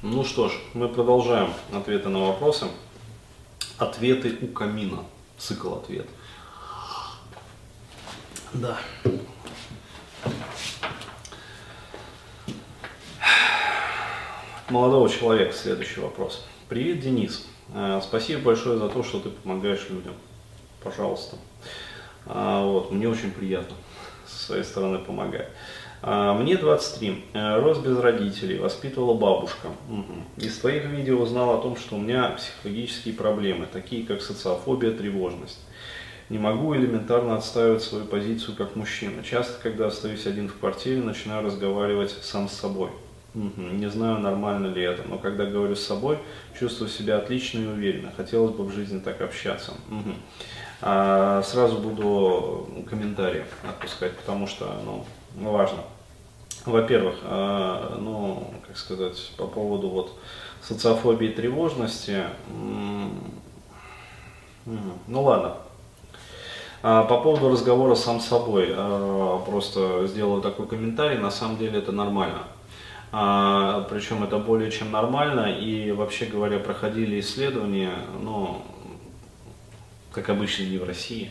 Ну что ж, мы продолжаем ответы на вопросы. Ответы у камина. Цикл ответ. Да. Молодого человека следующий вопрос. Привет, Денис. Э, спасибо большое за то, что ты помогаешь людям. Пожалуйста. А, вот, мне очень приятно со своей стороны помогать. А, мне 23, э, рос без родителей, воспитывала бабушка. Из твоих видео узнал о том, что у меня психологические проблемы, такие как социофобия, тревожность. Не могу элементарно отстаивать свою позицию как мужчина. Часто, когда остаюсь один в квартире, начинаю разговаривать сам с собой. Не знаю, нормально ли это, но когда говорю с собой, чувствую себя отлично и уверенно. Хотелось бы в жизни так общаться. Угу. А, сразу буду комментарии отпускать, потому что ну, важно. Во-первых, а, ну, как сказать, по поводу вот социофобии и тревожности, ну ладно, а, по поводу разговора сам с собой, просто сделаю такой комментарий, на самом деле это нормально. Причем это более чем нормально, и вообще говоря, проходили исследования, ну, как обычно не в России,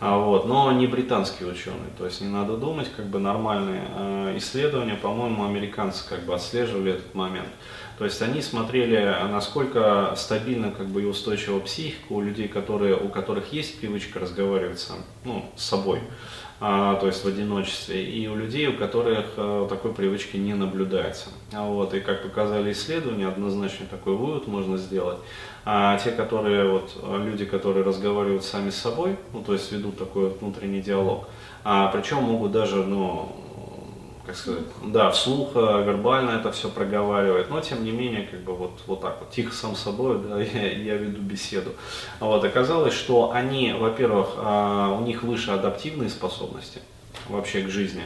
а, вот, но не британские ученые, то есть не надо думать, как бы нормальные э, исследования, по-моему, американцы как бы отслеживали этот момент. То есть они смотрели, насколько стабильно как бы, и устойчива психика у людей, которые, у которых есть привычка разговаривать сам, ну, с собой, то есть в одиночестве, и у людей, у которых а, такой привычки не наблюдается. А вот, и как показали исследования, однозначно такой вывод можно сделать. А те, которые, вот, люди, которые разговаривают сами с собой, ну, то есть ведут такой вот внутренний диалог, а, причем могут даже, ну, как сказать, да, вслух, э, вербально это все проговаривает, но тем не менее, как бы вот, вот так вот, тихо сам собой, да, я, я веду беседу. Вот, оказалось, что они, во-первых, а, у них выше адаптивные способности вообще к жизни,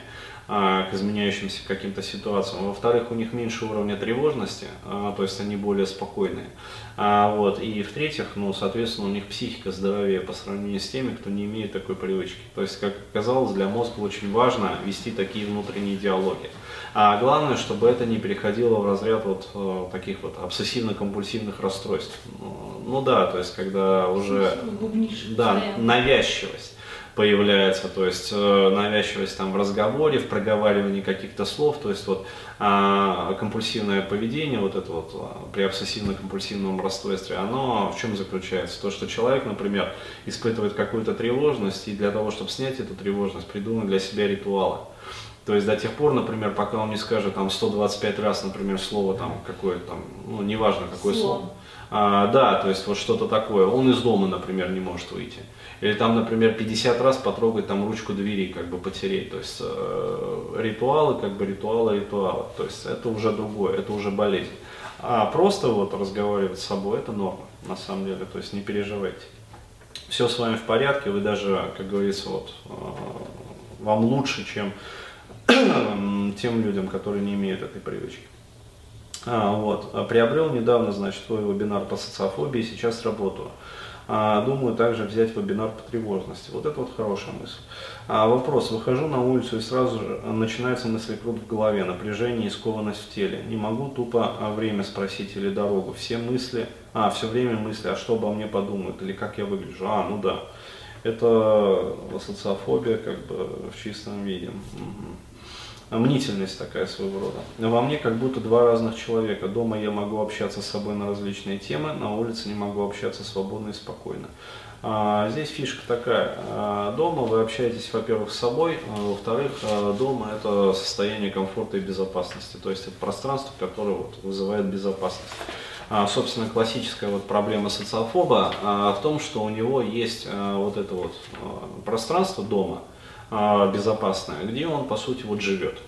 а, к изменяющимся каким-то ситуациям. Во-вторых, у них меньше уровня тревожности, а, то есть они более спокойные. А, вот. И в-третьих, ну, соответственно, у них психика здоровее по сравнению с теми, кто не имеет такой привычки. То есть, как оказалось, для мозга очень важно вести такие внутренние диалоги. А главное, чтобы это не переходило в разряд вот э, таких вот обсессивно-компульсивных расстройств. Ну, ну да, то есть, когда уже да, навязчивость появляется, то есть э, навязчивость там в разговоре, в проговаривании каких-то слов, то есть вот а, компульсивное поведение, вот это вот а, при обсессивно-компульсивном расстройстве, оно в чем заключается? То, что человек, например, испытывает какую-то тревожность, и для того, чтобы снять эту тревожность, придумал для себя ритуалы. То есть до тех пор, например, пока он не скажет там 125 раз, например, слово там какое-то там, ну неважно какое слово. слово. А, да, то есть вот что-то такое. Он из дома, например, не может выйти. Или там, например, 50 раз потрогать там ручку двери, как бы потереть. То есть э, ритуалы, как бы ритуалы, ритуалы. То есть это уже другое, это уже болезнь. А просто вот разговаривать с собой, это норма, на самом деле. То есть не переживайте. Все с вами в порядке, вы даже, как говорится, вот, э, вам лучше, чем тем людям, которые не имеют этой привычки. А, вот. Приобрел недавно, значит, свой вебинар по социофобии, сейчас работаю. А, думаю также взять вебинар по тревожности. Вот это вот хорошая мысль. А, вопрос. Выхожу на улицу и сразу же начинается мыслекрут в голове, напряжение и скованность в теле. Не могу тупо время спросить или дорогу. Все мысли, а, все время мысли, а что обо мне подумают или как я выгляжу. А, ну да. Это социофобия как бы в чистом виде. Угу мнительность такая своего рода. Во мне как будто два разных человека. Дома я могу общаться с собой на различные темы, на улице не могу общаться свободно и спокойно. А, здесь фишка такая. А, дома вы общаетесь, во-первых, с собой, а, во-вторых, а, дома это состояние комфорта и безопасности. То есть это пространство, которое вот, вызывает безопасность. А, собственно, классическая вот проблема социофоба а, в том, что у него есть а, вот это вот пространство дома, безопасное, где он по сути вот живет.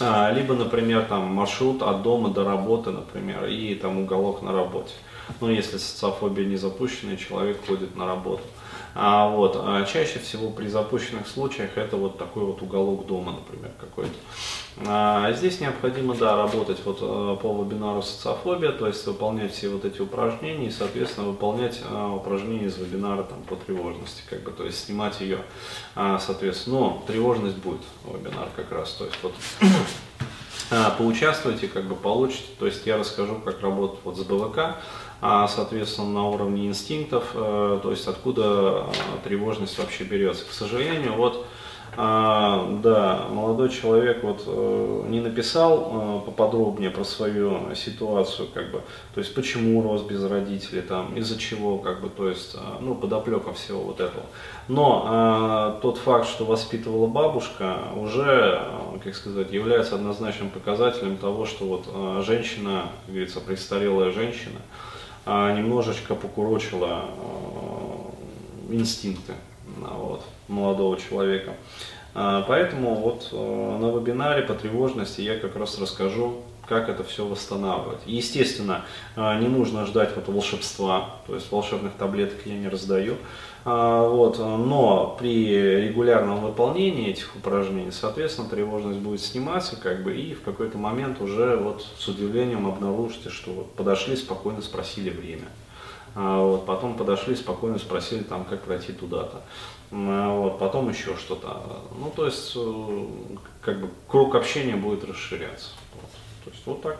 Либо, например, там маршрут от дома до работы, например, и там уголок на работе. Ну, если социофобия не запущенная, человек ходит на работу. А, вот, а чаще всего при запущенных случаях это вот такой вот уголок дома, например, какой-то. А здесь необходимо, да, работать вот э, по вебинару социофобия, то есть выполнять все вот эти упражнения и, соответственно, выполнять а, упражнения из вебинара там, по тревожности, как бы, то есть снимать ее, а, соответственно, но тревожность будет, вебинар как раз, то есть вот а, поучаствуйте, как бы получите. То есть я расскажу, как работать вот с БВК, а, соответственно, на уровне инстинктов, э, то есть откуда а, тревожность вообще берется. К сожалению, вот а, да, молодой человек вот э, не написал э, поподробнее про свою ситуацию, как бы, то есть почему рос без родителей, там, из-за чего, как бы, то есть, э, ну, подоплека всего вот этого. Но э, тот факт, что воспитывала бабушка, уже, э, как сказать, является однозначным показателем того, что вот э, женщина, как говорится, престарелая женщина, э, немножечко покурочила э, инстинкты вот, молодого человека. А, поэтому вот э, на вебинаре по тревожности я как раз расскажу, как это все восстанавливать. Естественно, э, не нужно ждать вот волшебства, то есть волшебных таблеток я не раздаю. А, вот, но при регулярном выполнении этих упражнений, соответственно, тревожность будет сниматься, как бы, и в какой-то момент уже вот с удивлением обнаружите, что вот подошли, спокойно спросили время. А, вот, потом подошли, спокойно спросили, там, как пройти туда-то. А, вот, потом еще что-то. Ну, то есть, э, как бы, круг общения будет расширяться. Вот. То есть, вот так.